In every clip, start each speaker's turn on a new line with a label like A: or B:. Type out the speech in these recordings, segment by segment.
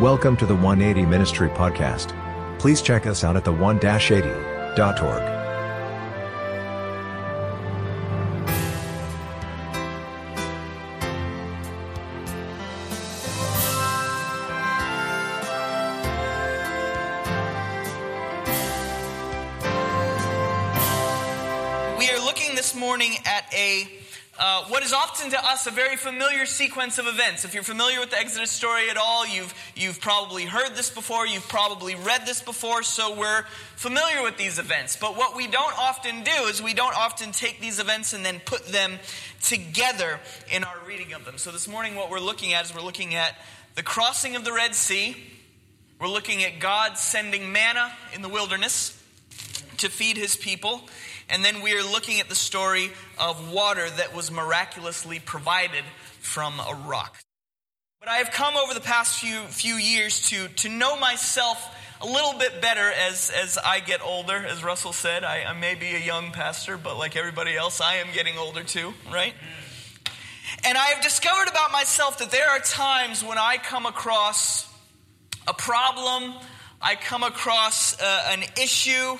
A: Welcome to the 180 Ministry Podcast. Please check us out at
B: the 1-80.org. us a very familiar sequence of events. If you're familiar with the Exodus story at all, you've you've probably heard this before, you've probably read this before, so we're familiar with these events. But what we don't often do is we don't often take these events and then put them together in our reading of them. So this morning what we're looking at is we're looking at the crossing of the Red Sea. We're looking at God sending manna in the wilderness to feed his people. And then we are looking at the story of water that was miraculously provided from a rock. But I have come over the past few, few years to, to know myself a little bit better as, as I get older. As Russell said, I, I may be a young pastor, but like everybody else, I am getting older too, right? And I have discovered about myself that there are times when I come across a problem, I come across uh, an issue,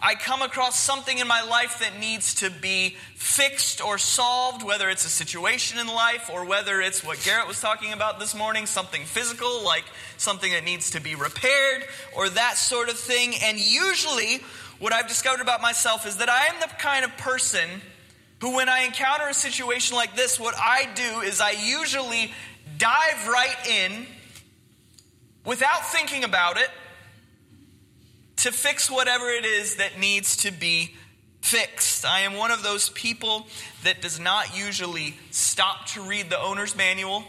B: I come across something in my life that needs to be fixed or solved, whether it's a situation in life or whether it's what Garrett was talking about this morning, something physical, like something that needs to be repaired or that sort of thing. And usually, what I've discovered about myself is that I am the kind of person who, when I encounter a situation like this, what I do is I usually dive right in without thinking about it to fix whatever it is that needs to be fixed. I am one of those people that does not usually stop to read the owner's manual,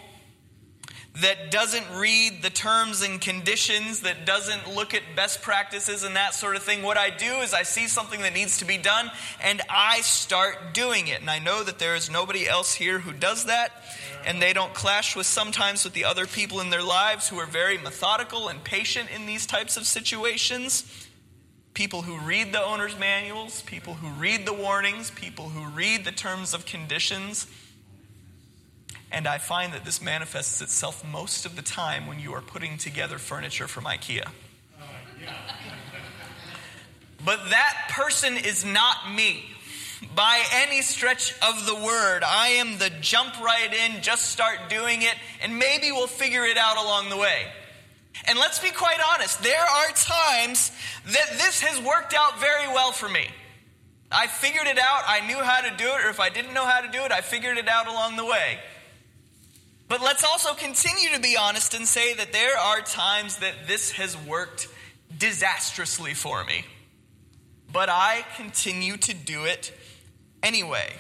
B: that doesn't read the terms and conditions, that doesn't look at best practices and that sort of thing. What I do is I see something that needs to be done and I start doing it. And I know that there is nobody else here who does that. And they don't clash with sometimes with the other people in their lives who are very methodical and patient in these types of situations people who read the owner's manuals, people who read the warnings, people who read the terms of conditions. And I find that this manifests itself most of the time when you are putting together furniture from IKEA. But that person is not me by any stretch of the word. I am the jump right in, just start doing it, and maybe we'll figure it out along the way. And let's be quite honest, there are times that this has worked out very well for me. I figured it out, I knew how to do it, or if I didn't know how to do it, I figured it out along the way. But let's also continue to be honest and say that there are times that this has worked disastrously for me. But I continue to do it anyway.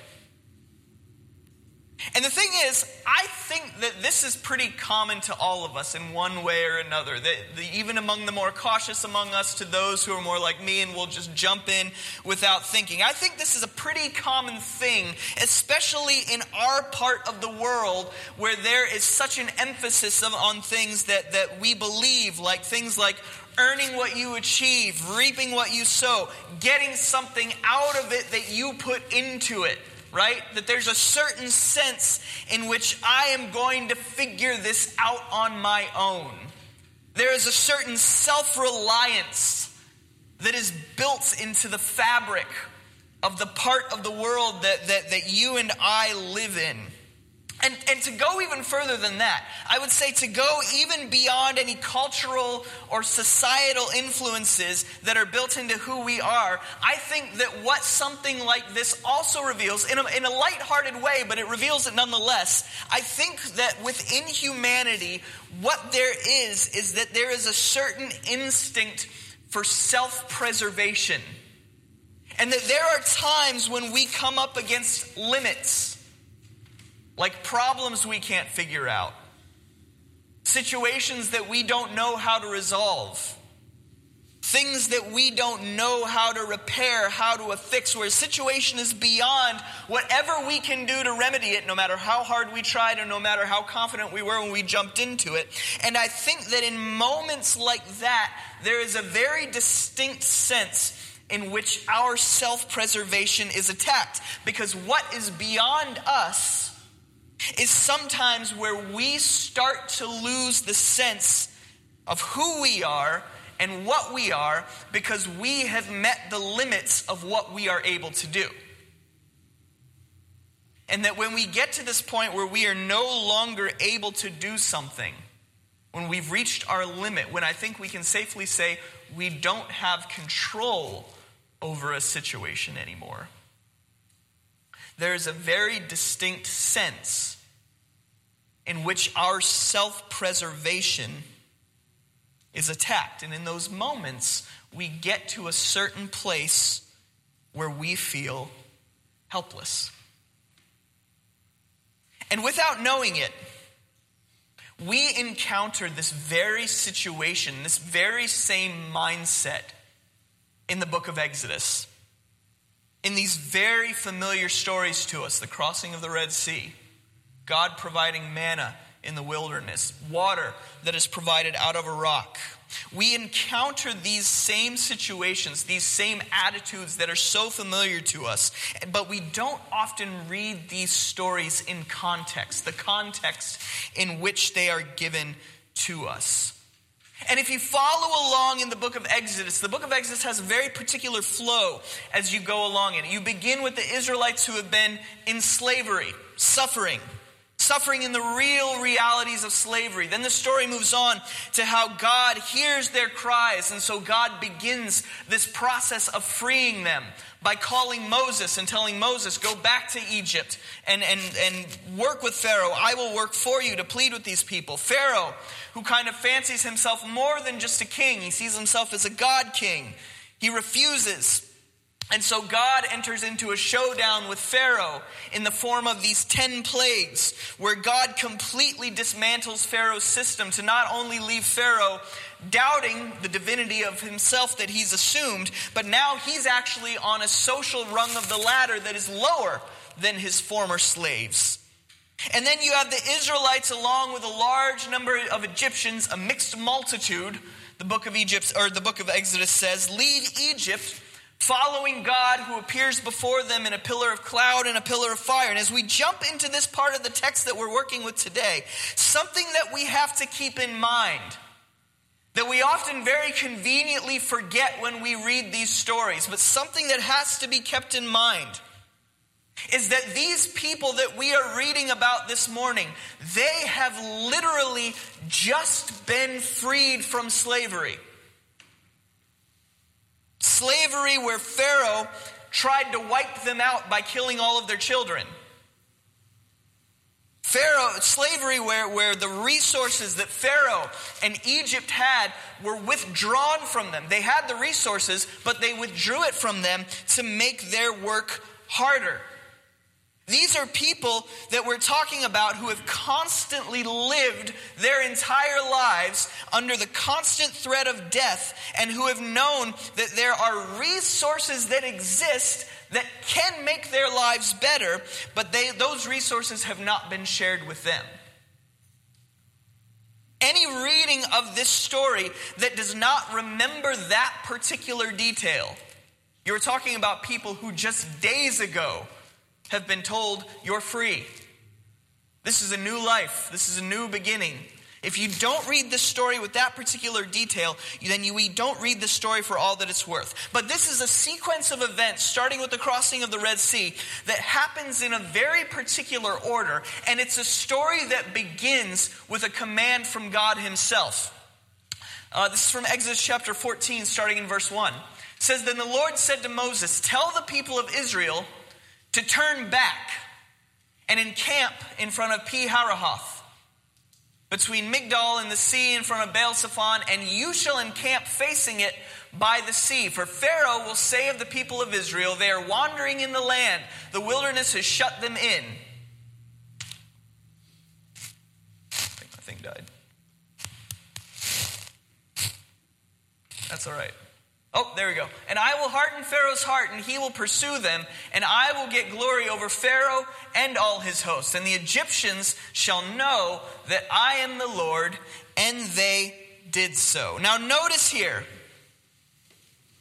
B: And the thing is, I think that this is pretty common to all of us in one way or another. That even among the more cautious among us, to those who are more like me and will just jump in without thinking. I think this is a pretty common thing, especially in our part of the world where there is such an emphasis on things that, that we believe, like things like earning what you achieve, reaping what you sow, getting something out of it that you put into it right? That there's a certain sense in which I am going to figure this out on my own. There is a certain self reliance that is built into the fabric of the part of the world that, that, that you and I live in. And, and to go even further than that, I would say to go even beyond any cultural or societal influences that are built into who we are, I think that what something like this also reveals, in a, in a lighthearted way, but it reveals it nonetheless, I think that within humanity, what there is, is that there is a certain instinct for self preservation. And that there are times when we come up against limits like problems we can't figure out, situations that we don't know how to resolve, things that we don't know how to repair, how to affix, where a situation is beyond whatever we can do to remedy it, no matter how hard we tried or no matter how confident we were when we jumped into it. And I think that in moments like that, there is a very distinct sense in which our self preservation is attacked. Because what is beyond us is sometimes where we start to lose the sense of who we are and what we are because we have met the limits of what we are able to do. And that when we get to this point where we are no longer able to do something, when we've reached our limit, when I think we can safely say we don't have control over a situation anymore, there is a very distinct sense in which our self preservation is attacked. And in those moments, we get to a certain place where we feel helpless. And without knowing it, we encounter this very situation, this very same mindset in the book of Exodus. In these very familiar stories to us the crossing of the Red Sea, God providing manna in the wilderness, water that is provided out of a rock. We encounter these same situations, these same attitudes that are so familiar to us, but we don't often read these stories in context, the context in which they are given to us. And if you follow along in the book of Exodus, the book of Exodus has a very particular flow as you go along in it. You begin with the Israelites who have been in slavery, suffering suffering in the real realities of slavery. Then the story moves on to how God hears their cries, and so God begins this process of freeing them by calling Moses and telling Moses, Go back to Egypt and, and, and work with Pharaoh. I will work for you to plead with these people. Pharaoh, who kind of fancies himself more than just a king, he sees himself as a God king. He refuses. And so God enters into a showdown with Pharaoh in the form of these 10 plagues, where God completely dismantles Pharaoh's system to not only leave Pharaoh doubting the divinity of himself that he's assumed, but now he's actually on a social rung of the ladder that is lower than his former slaves. And then you have the Israelites along with a large number of Egyptians, a mixed multitude. The book of Egypt or the book of Exodus says, leave Egypt following God who appears before them in a pillar of cloud and a pillar of fire. And as we jump into this part of the text that we're working with today, something that we have to keep in mind that we often very conveniently forget when we read these stories, but something that has to be kept in mind is that these people that we are reading about this morning, they have literally just been freed from slavery. Slavery where Pharaoh tried to wipe them out by killing all of their children. Pharaoh, slavery where, where the resources that Pharaoh and Egypt had were withdrawn from them. They had the resources, but they withdrew it from them to make their work harder. These are people that we're talking about who have constantly lived their entire lives under the constant threat of death and who have known that there are resources that exist that can make their lives better, but they, those resources have not been shared with them. Any reading of this story that does not remember that particular detail, you're talking about people who just days ago have been told, You're free. This is a new life, this is a new beginning. If you don't read this story with that particular detail, then you, we don't read the story for all that it's worth. But this is a sequence of events, starting with the crossing of the Red Sea, that happens in a very particular order. And it's a story that begins with a command from God Himself. Uh, this is from Exodus chapter 14, starting in verse 1. It says, Then the Lord said to Moses, Tell the people of Israel to turn back and encamp in front of Pi Hahiroth, between Migdol and the sea in front of Baal Zephon, and you shall encamp facing it by the sea. For Pharaoh will say of the people of Israel, They are wandering in the land, the wilderness has shut them in. I think my thing died. That's all right. Oh, there we go. And I will harden Pharaoh's heart, and he will pursue them, and I will get glory over Pharaoh and all his hosts. And the Egyptians shall know that I am the Lord, and they did so. Now, notice here,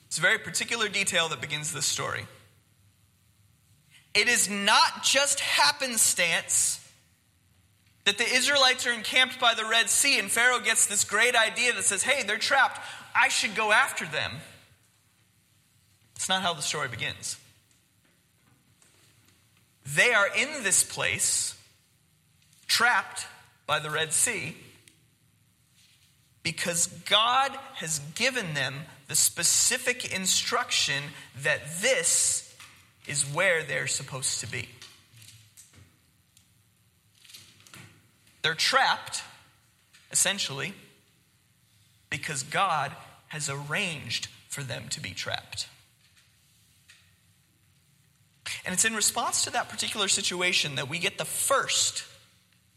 B: it's a very particular detail that begins this story. It is not just happenstance that the Israelites are encamped by the Red Sea, and Pharaoh gets this great idea that says, hey, they're trapped. I should go after them. It's not how the story begins. They are in this place, trapped by the Red Sea, because God has given them the specific instruction that this is where they're supposed to be. They're trapped, essentially, because God has arranged for them to be trapped. And it's in response to that particular situation that we get the first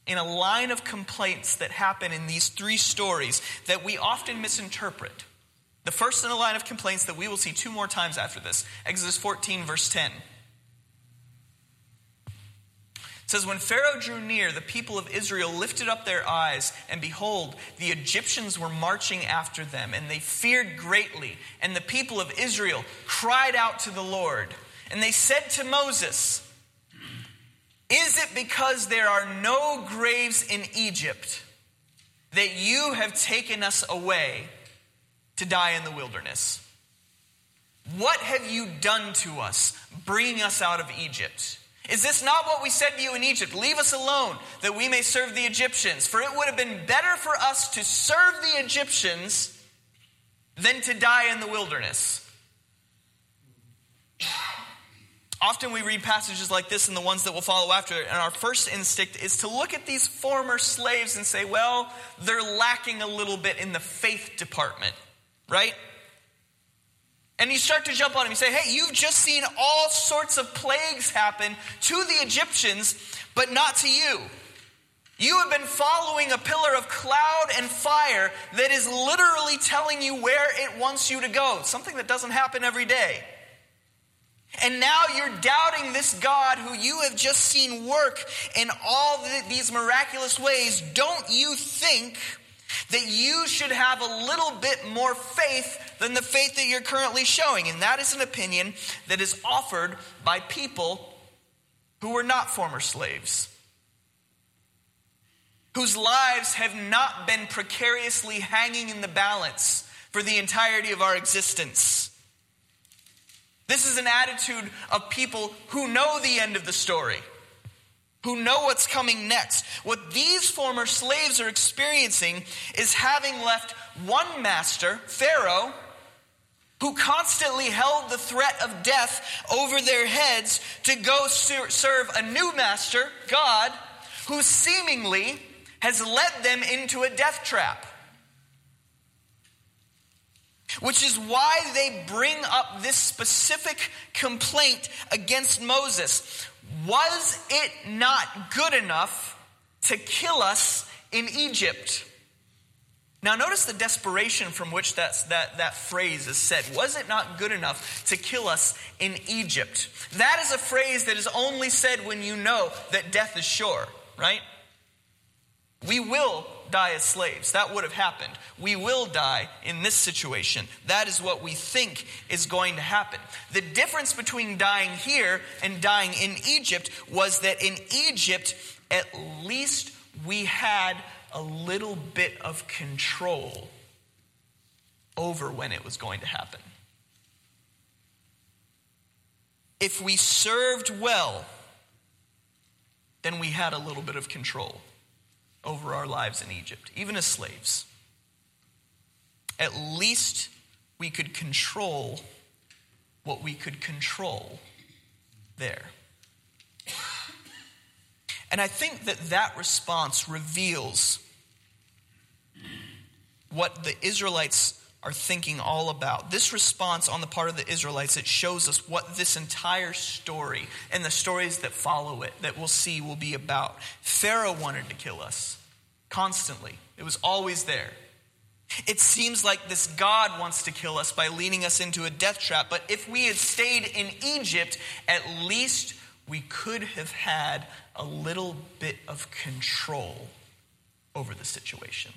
B: in a line of complaints that happen in these three stories that we often misinterpret. The first in a line of complaints that we will see two more times after this Exodus 14, verse 10. It says, When Pharaoh drew near, the people of Israel lifted up their eyes, and behold, the Egyptians were marching after them, and they feared greatly. And the people of Israel cried out to the Lord. And they said to Moses, Is it because there are no graves in Egypt that you have taken us away to die in the wilderness? What have you done to us, bringing us out of Egypt? Is this not what we said to you in Egypt? Leave us alone that we may serve the Egyptians. For it would have been better for us to serve the Egyptians than to die in the wilderness. Often we read passages like this and the ones that will follow after, and our first instinct is to look at these former slaves and say, well, they're lacking a little bit in the faith department, right? And you start to jump on him. You say, hey, you've just seen all sorts of plagues happen to the Egyptians, but not to you. You have been following a pillar of cloud and fire that is literally telling you where it wants you to go, something that doesn't happen every day. And now you're doubting this God who you have just seen work in all these miraculous ways. Don't you think that you should have a little bit more faith than the faith that you're currently showing. And that is an opinion that is offered by people who were not former slaves, whose lives have not been precariously hanging in the balance for the entirety of our existence. This is an attitude of people who know the end of the story who know what's coming next. What these former slaves are experiencing is having left one master, Pharaoh, who constantly held the threat of death over their heads to go serve a new master, God, who seemingly has led them into a death trap. Which is why they bring up this specific complaint against Moses. Was it not good enough to kill us in Egypt? Now, notice the desperation from which that, that, that phrase is said. Was it not good enough to kill us in Egypt? That is a phrase that is only said when you know that death is sure, right? We will die as slaves. That would have happened. We will die in this situation. That is what we think is going to happen. The difference between dying here and dying in Egypt was that in Egypt, at least we had a little bit of control over when it was going to happen. If we served well, then we had a little bit of control over our lives in Egypt, even as slaves. At least we could control what we could control there. And I think that that response reveals what the Israelites are thinking all about. This response on the part of the Israelites, it shows us what this entire story and the stories that follow it that we'll see will be about. Pharaoh wanted to kill us constantly, it was always there. It seems like this God wants to kill us by leading us into a death trap, but if we had stayed in Egypt, at least we could have had a little bit of control over the situation.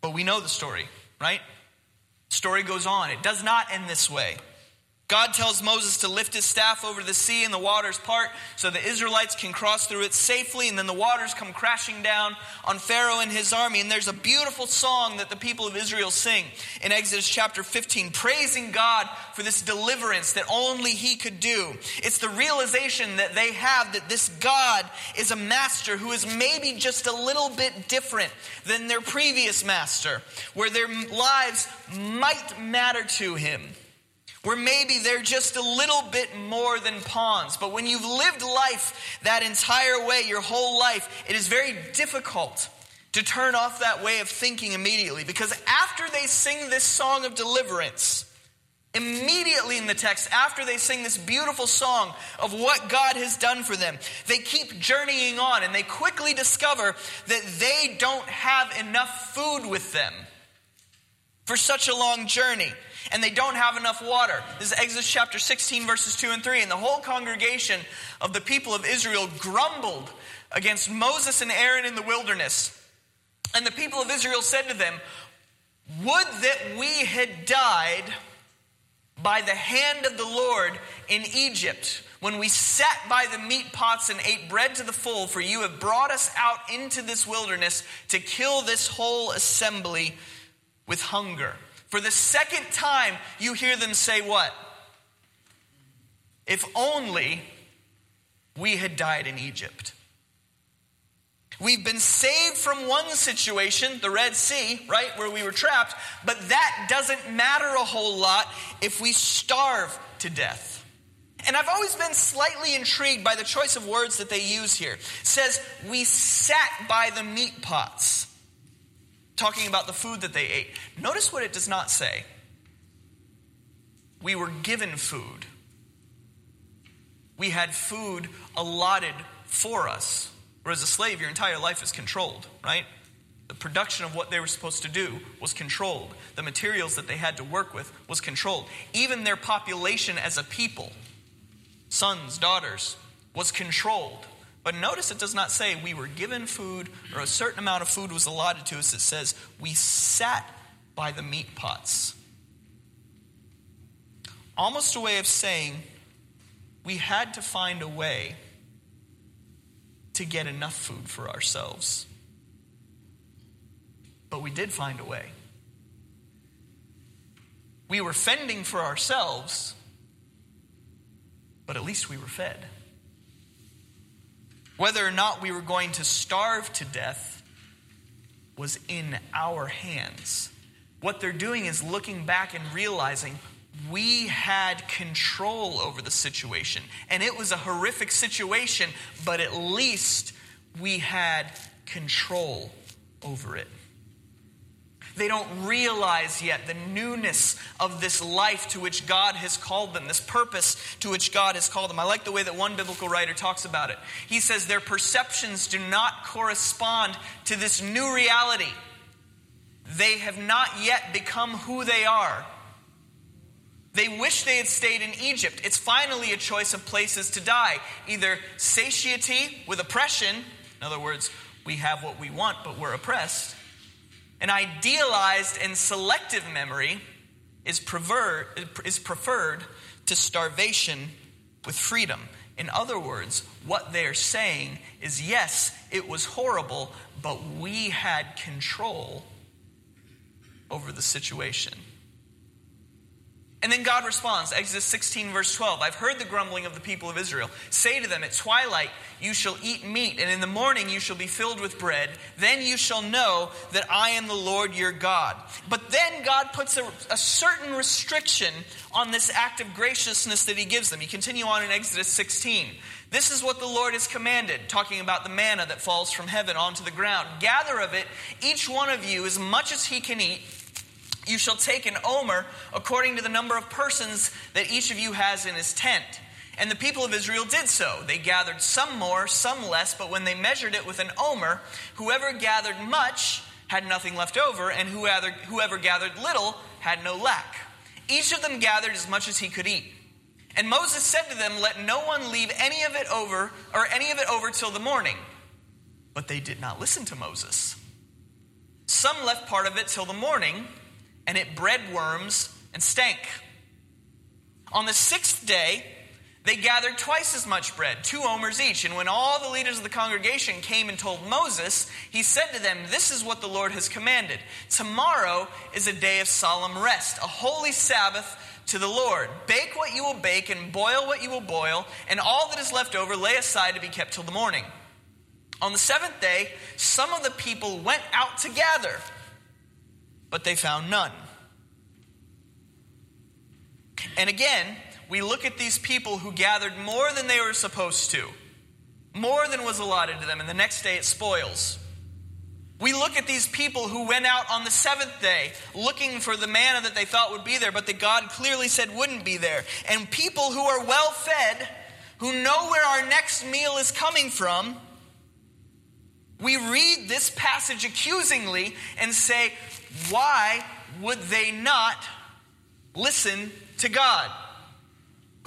B: But we know the story, right? Story goes on. It does not end this way. God tells Moses to lift his staff over the sea and the waters part so the Israelites can cross through it safely, and then the waters come crashing down on Pharaoh and his army. And there's a beautiful song that the people of Israel sing in Exodus chapter 15, praising God for this deliverance that only he could do. It's the realization that they have that this God is a master who is maybe just a little bit different than their previous master, where their lives might matter to him where maybe they're just a little bit more than pawns. But when you've lived life that entire way, your whole life, it is very difficult to turn off that way of thinking immediately. Because after they sing this song of deliverance, Immediately in the text, after they sing this beautiful song of what God has done for them, they keep journeying on and they quickly discover that they don't have enough food with them for such a long journey and they don't have enough water. This is Exodus chapter 16, verses 2 and 3. And the whole congregation of the people of Israel grumbled against Moses and Aaron in the wilderness. And the people of Israel said to them, Would that we had died by the hand of the Lord in Egypt when we sat by the meat pots and ate bread to the full, for you have brought us out into this wilderness to kill this whole assembly with hunger. For the second time, you hear them say, What? If only we had died in Egypt. We've been saved from one situation, the Red Sea, right, where we were trapped, but that doesn't matter a whole lot if we starve to death. And I've always been slightly intrigued by the choice of words that they use here. It says, We sat by the meat pots talking about the food that they ate. Notice what it does not say. We were given food. We had food allotted for us. Whereas a slave, your entire life is controlled, right? The production of what they were supposed to do was controlled. The materials that they had to work with was controlled. Even their population as a people, sons, daughters, was controlled. But notice it does not say we were given food or a certain amount of food was allotted to us. It says we sat by the meat pots. Almost a way of saying we had to find a way to get enough food for ourselves. But we did find a way. We were fending for ourselves, but at least we were fed. Whether or not we were going to starve to death was in our hands. What they're doing is looking back and realizing we had control over the situation. And it was a horrific situation, but at least we had control over it. They don't realize yet the newness of this life to which God has called them, this purpose to which God has called them. I like the way that one biblical writer talks about it. He says their perceptions do not correspond to this new reality. They have not yet become who they are. They wish they had stayed in Egypt. It's finally a choice of places to die either satiety with oppression, in other words, we have what we want, but we're oppressed an idealized and selective memory is, is preferred to starvation with freedom. In other words, what they're saying is yes, it was horrible, but we had control over the situation. And then God responds, Exodus 16, verse 12 I've heard the grumbling of the people of Israel. Say to them, At twilight you shall eat meat, and in the morning you shall be filled with bread. Then you shall know that I am the Lord your God. But then God puts a, a certain restriction on this act of graciousness that he gives them. You continue on in Exodus 16. This is what the Lord has commanded, talking about the manna that falls from heaven onto the ground. Gather of it, each one of you, as much as he can eat you shall take an omer according to the number of persons that each of you has in his tent. And the people of Israel did so. They gathered some more, some less, but when they measured it with an omer, whoever gathered much had nothing left over, and whoever, whoever gathered little had no lack. Each of them gathered as much as he could eat. And Moses said to them, Let no one leave any of it over, or any of it over till the morning. But they did not listen to Moses. Some left part of it till the morning and it bred worms and stank. On the sixth day, they gathered twice as much bread, two omers each. And when all the leaders of the congregation came and told Moses, he said to them, This is what the Lord has commanded. Tomorrow is a day of solemn rest, a holy Sabbath to the Lord. Bake what you will bake, and boil what you will boil, and all that is left over lay aside to be kept till the morning. On the seventh day, some of the people went out to gather, but they found none. And again, we look at these people who gathered more than they were supposed to, more than was allotted to them, and the next day it spoils. We look at these people who went out on the seventh day looking for the manna that they thought would be there, but that God clearly said wouldn't be there. And people who are well fed, who know where our next meal is coming from. We read this passage accusingly and say, why would they not listen to God?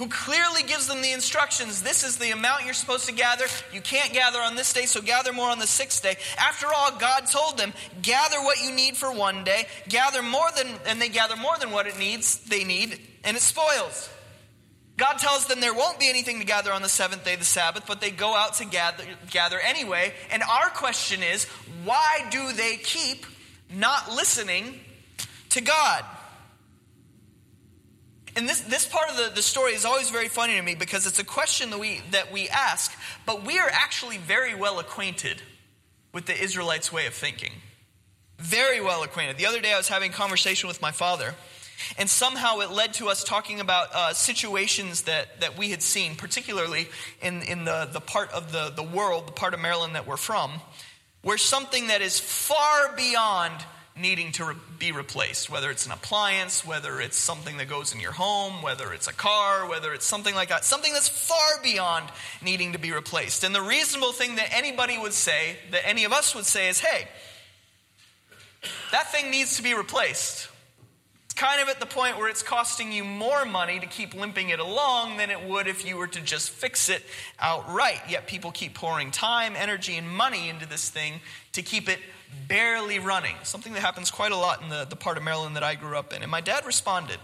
B: who clearly gives them the instructions this is the amount you're supposed to gather. You can't gather on this day, so gather more on the sixth day. After all, God told them, gather what you need for one day, gather more than, and they gather more than what it needs, they need, and it spoils. God tells them there won't be anything to gather on the seventh day, the Sabbath, but they go out to gather, gather anyway. And our question is, why do they keep not listening to God? And this, this part of the, the story is always very funny to me because it's a question that we, that we ask, but we are actually very well acquainted with the Israelites' way of thinking. Very well acquainted. The other day I was having a conversation with my father, and somehow it led to us talking about uh, situations that, that we had seen, particularly in, in the, the part of the, the world, the part of Maryland that we're from, where something that is far beyond needing to re- be replaced, whether it's an appliance, whether it's something that goes in your home, whether it's a car, whether it's something like that, something that's far beyond needing to be replaced. And the reasonable thing that anybody would say, that any of us would say, is hey, that thing needs to be replaced. It's kind of at the point where it's costing you more money to keep limping it along than it would if you were to just fix it outright. Yet people keep pouring time, energy, and money into this thing to keep it barely running, something that happens quite a lot in the, the part of Maryland that I grew up in. And my dad responded.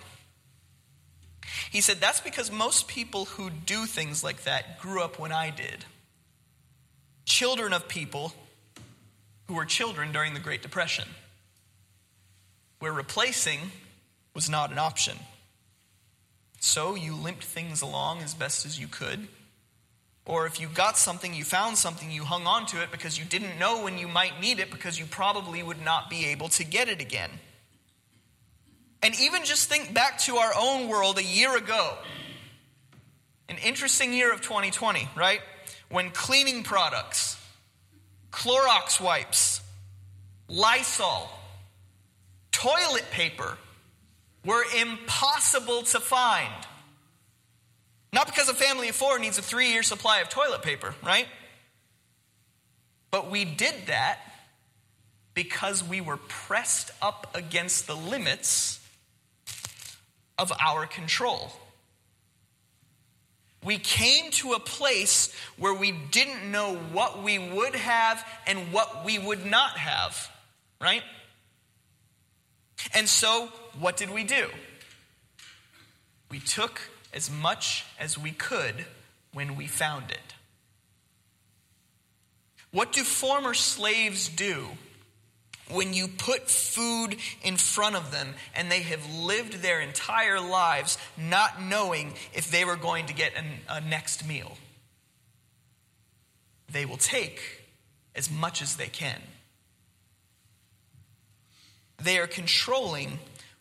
B: He said, That's because most people who do things like that grew up when I did. Children of people who were children during the Great Depression, where replacing was not an option. So you limped things along as best as you could or if you got something, you found something, you hung on to it because you didn't know when you might need it because you probably would not be able to get it again. And even just think back to our own world a year ago. An interesting year of 2020, right? When cleaning products, Clorox wipes, Lysol, toilet paper were impossible to find. Not because a family of four needs a three year supply of toilet paper, right? But we did that because we were pressed up against the limits of our control. We came to a place where we didn't know what we would have and what we would not have, right? And so, what did we do? We took as much as we could when we found it. What do former slaves do when you put food in front of them and they have lived their entire lives not knowing if they were going to get an, a next meal? They will take as much as they can. They are controlling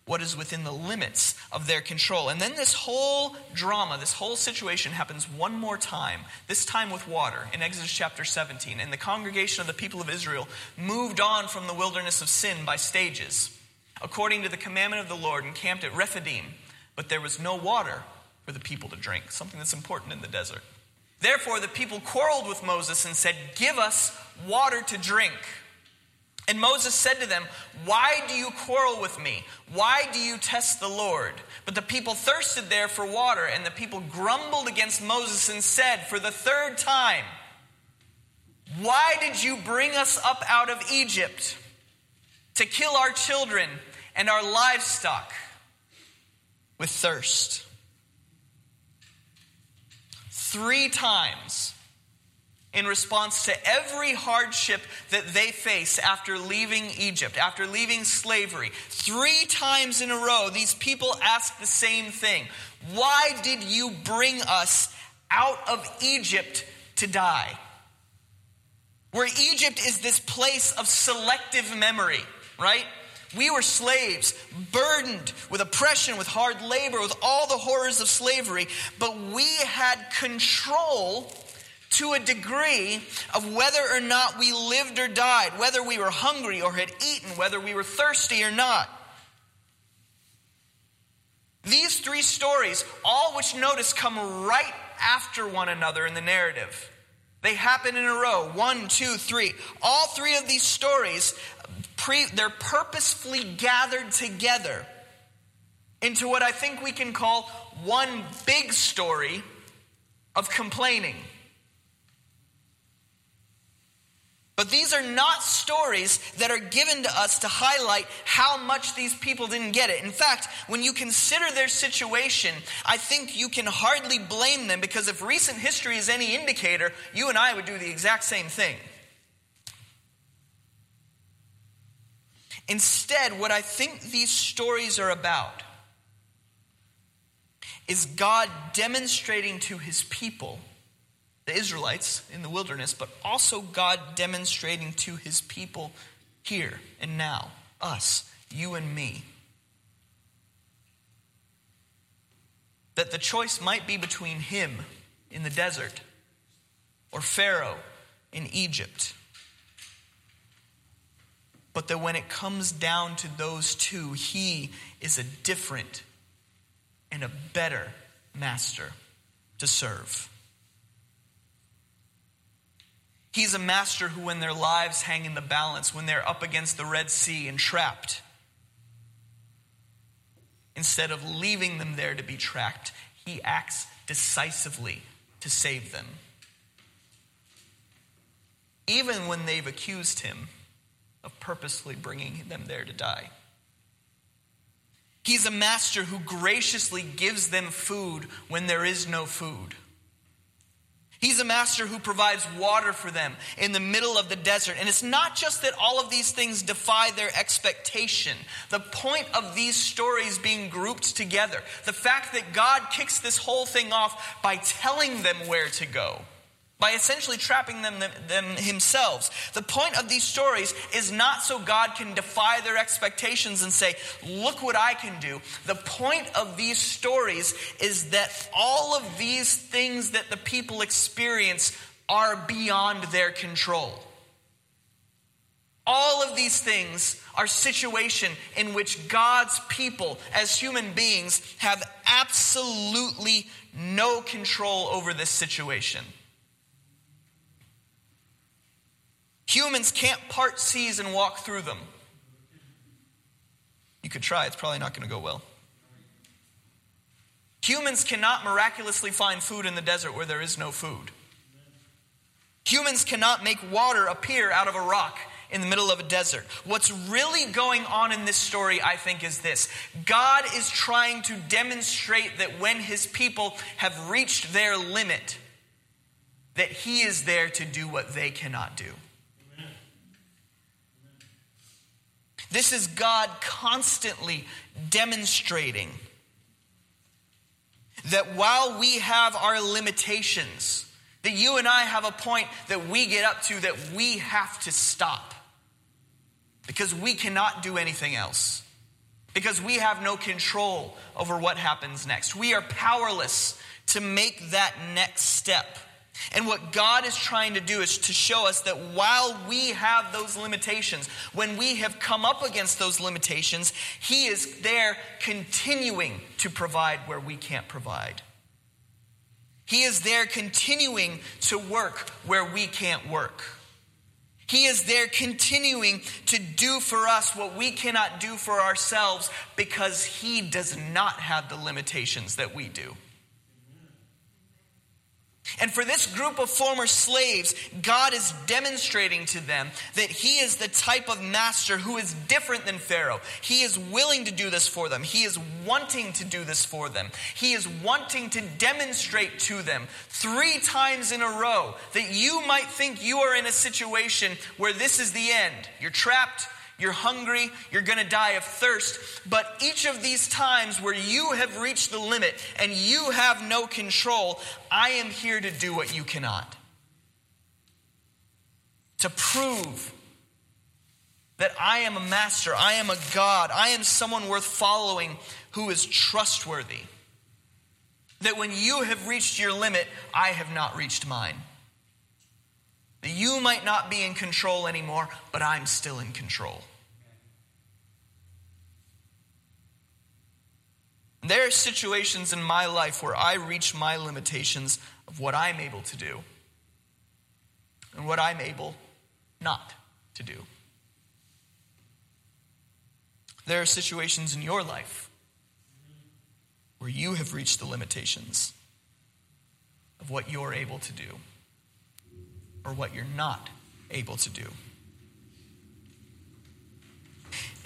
B: what is within the limits of their control. And then this whole drama, this whole situation happens one more time, this time with water in Exodus chapter 17. And the congregation of the people of Israel moved on from the wilderness of sin by stages, according to the commandment of the Lord, and camped at Rephidim. But there was no water for the people to drink, something that's important in the desert. Therefore, the people quarreled with Moses and said, Give us water to drink. And Moses said to them, Why do you quarrel with me? Why do you test the Lord? But the people thirsted there for water, and the people grumbled against Moses and said, For the third time, Why did you bring us up out of Egypt to kill our children and our livestock with thirst? three times in response to every hardship that they face after leaving Egypt, after leaving slavery. Three times in a row, these people ask the same thing Why did you bring us out of Egypt to die? Where Egypt is this place of selective memory, right? We were slaves, burdened with oppression, with hard labor, with all the horrors of slavery, but we had control to a degree of whether or not we lived or died, whether we were hungry or had eaten, whether we were thirsty or not. These three stories, all which notice come right after one another in the narrative. They happen in a row one, two, three. All three of these stories, pre, they're purposefully gathered together into what I think we can call one big story of complaining. But these are not stories that are given to us to highlight how much these people didn't get it. In fact, when you consider their situation, I think you can hardly blame them because if recent history is any indicator, you and I would do the exact same thing. Instead, what I think these stories are about is God demonstrating to his people the Israelites in the wilderness, but also God demonstrating to his people here and now, us, you and me. That the choice might be between him in the desert or Pharaoh in Egypt. But that when it comes down to those two, he is a different and a better master to serve. He's a master who, when their lives hang in the balance, when they're up against the Red Sea and trapped, instead of leaving them there to be trapped, he acts decisively to save them. Even when they've accused him of purposely bringing them there to die. He's a master who graciously gives them food when there is no food. He's a master who provides water for them in the middle of the desert. And it's not just that all of these things defy their expectation. The point of these stories being grouped together, the fact that God kicks this whole thing off by telling them where to go by essentially trapping them, them, them, themselves. The point of these stories is not so God can defy their expectations and say, Look what I can do. The point of these stories is that all of these things that the people experience are beyond their control. All of these things are situation in which God's people as human beings have absolutely no control over this situation. Humans can't part seas and walk through them. You could try, it's probably not going to go well. Humans cannot miraculously find food in the desert where there is no food. Humans cannot make water appear out of a rock in the middle of a desert. What's really going on in this story, I think, is this God is trying to demonstrate that when his people have reached their limit, that he is there to do what they cannot do. This is God constantly demonstrating that while we have our limitations, that you and I have a point that we get up to that we have to stop because we cannot do anything else. Because we have no control over what happens next. We are powerless to make that next step. And what God is trying to do is to show us that while we have those limitations, when we have come up against those limitations, He is there continuing to provide where we can't provide. He is there continuing to work where we can't work. He is there continuing to do for us what we cannot do for ourselves because He does not have the limitations that we do. And for this group of former slaves, God is demonstrating to them that He is the type of master who is different than Pharaoh. He is willing to do this for them. He is wanting to do this for them. He is wanting to demonstrate to them three times in a row that you might think you are in a situation where this is the end. You're trapped, you're hungry, you're going to die of thirst. But each of these times where you have reached the limit and you have no control, I am here to do what you cannot. To prove that I am a master, I am a God, I am someone worth following who is trustworthy. That when you have reached your limit, I have not reached mine. That you might not be in control anymore, but I'm still in control. There are situations in my life where I reach my limitations of what I'm able to do and what I'm able not to do. There are situations in your life where you have reached the limitations of what you're able to do or what you're not able to do.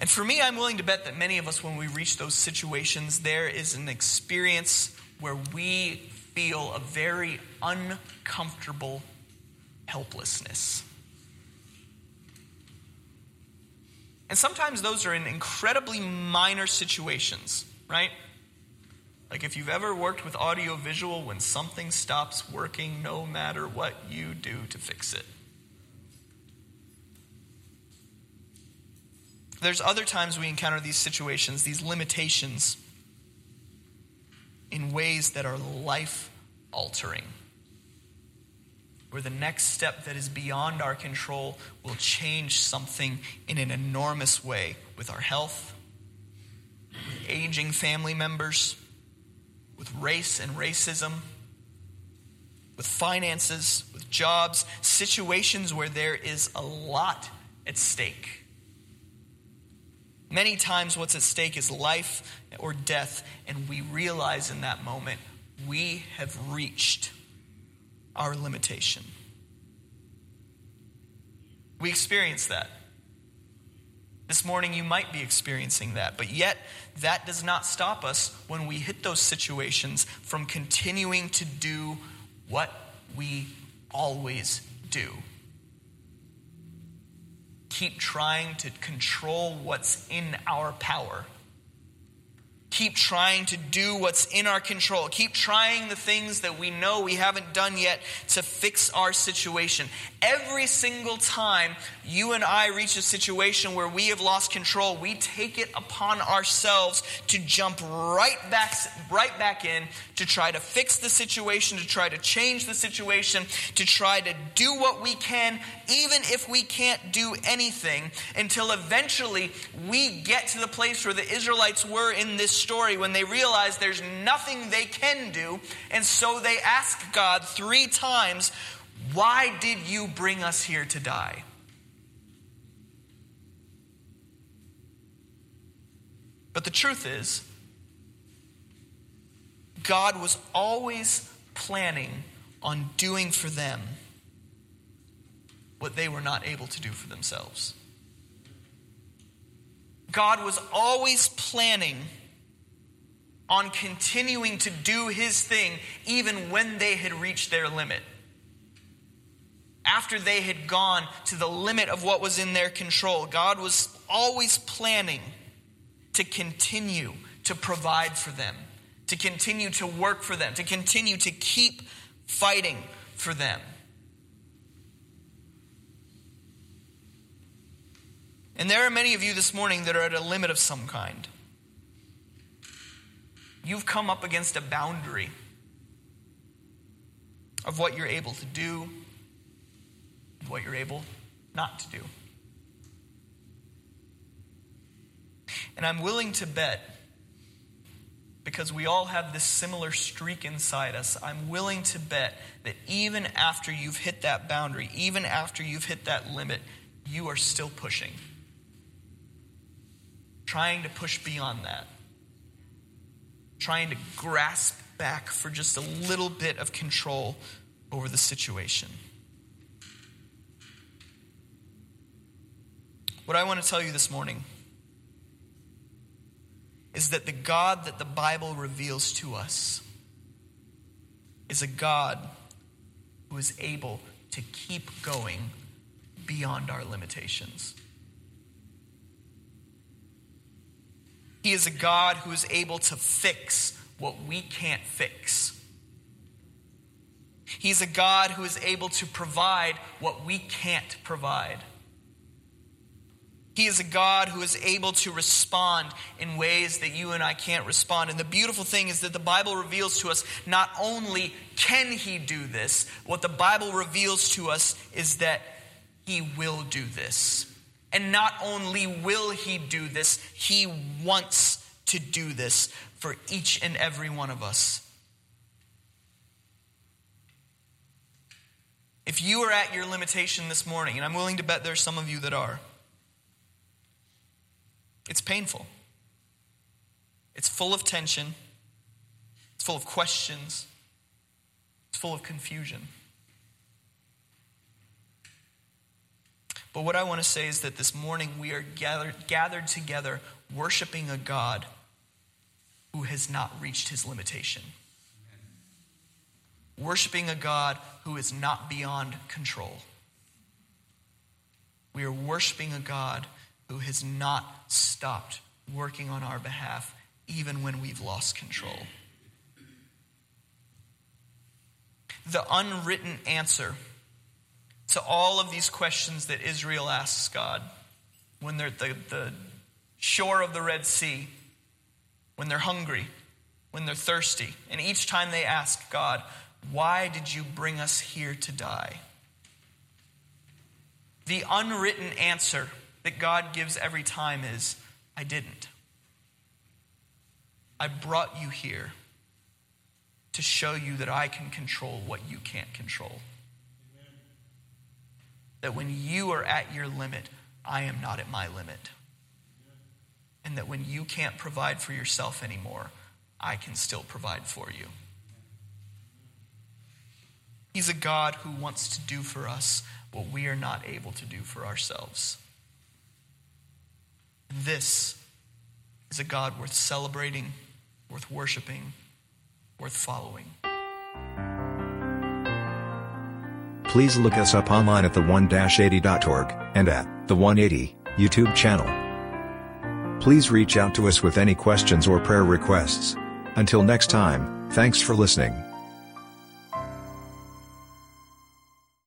B: And for me, I'm willing to bet that many of us, when we reach those situations, there is an experience where we feel a very uncomfortable helplessness. And sometimes those are in incredibly minor situations, right? Like if you've ever worked with audio visual, when something stops working, no matter what you do to fix it. There's other times we encounter these situations, these limitations, in ways that are life altering. Where the next step that is beyond our control will change something in an enormous way with our health, with aging family members with race and racism, with finances, with jobs, situations where there is a lot at stake. Many times, what's at stake is life or death, and we realize in that moment we have reached our limitation. We experience that. This morning, you might be experiencing that, but yet that does not stop us when we hit those situations from continuing to do what we always do. Keep trying to control what's in our power keep trying to do what's in our control. Keep trying the things that we know we haven't done yet to fix our situation. Every single time you and I reach a situation where we have lost control, we take it upon ourselves to jump right back, right back in to try to fix the situation, to try to change the situation, to try to do what we can, even if we can't do anything, until eventually we get to the place where the Israelites were in this story when they realize there's nothing they can do. And so they ask God three times, Why did you bring us here to die? But the truth is, God was always planning on doing for them what they were not able to do for themselves. God was always planning on continuing to do his thing even when they had reached their limit. After they had gone to the limit of what was in their control, God was always planning to continue to provide for them, to continue to work for them, to continue to keep fighting for them. And there are many of you this morning that are at a limit of some kind. You've come up against a boundary of what you're able to do, what you're able not to do. And I'm willing to bet, because we all have this similar streak inside us, I'm willing to bet that even after you've hit that boundary, even after you've hit that limit, you are still pushing. Trying to push beyond that trying to grasp back for just a little bit of control over the situation. What I want to tell you this morning is that the God that the Bible reveals to us is a God who is able to keep going beyond our limitations. He is a God who is able to fix what we can't fix. He's a God who is able to provide what we can't provide. He is a God who is able to respond in ways that you and I can't respond. And the beautiful thing is that the Bible reveals to us not only can He do this, what the Bible reveals to us is that He will do this. And not only will He do this, He wants to do this for each and every one of us. If you are at your limitation this morning, and I'm willing to bet there's some of you that are, it's painful. It's full of tension. It's full of questions. It's full of confusion. But what I want to say is that this morning we are gathered, gathered together worshiping a God who has not reached his limitation. Worshiping a God who is not beyond control. We are worshiping a God who has not stopped working on our behalf, even when we've lost control. The unwritten answer to all of these questions that Israel asks God when they're at the, the shore of the Red Sea, when they're hungry, when they're thirsty, and each time they ask God, Why did you bring us here to die? The unwritten answer that God gives every time is, I didn't. I brought you here to show you that I can control what you can't control. That when you are at your limit, I am not at my limit. And that when you can't provide for yourself anymore, I can still provide for you. He's a God who wants to do for us what we are not able to do for ourselves. This is a God worth celebrating, worth worshiping, worth following.
A: Please look us up online at the180.org and at the 180 YouTube channel. Please reach out to us with any questions or prayer requests. Until next time, thanks for listening.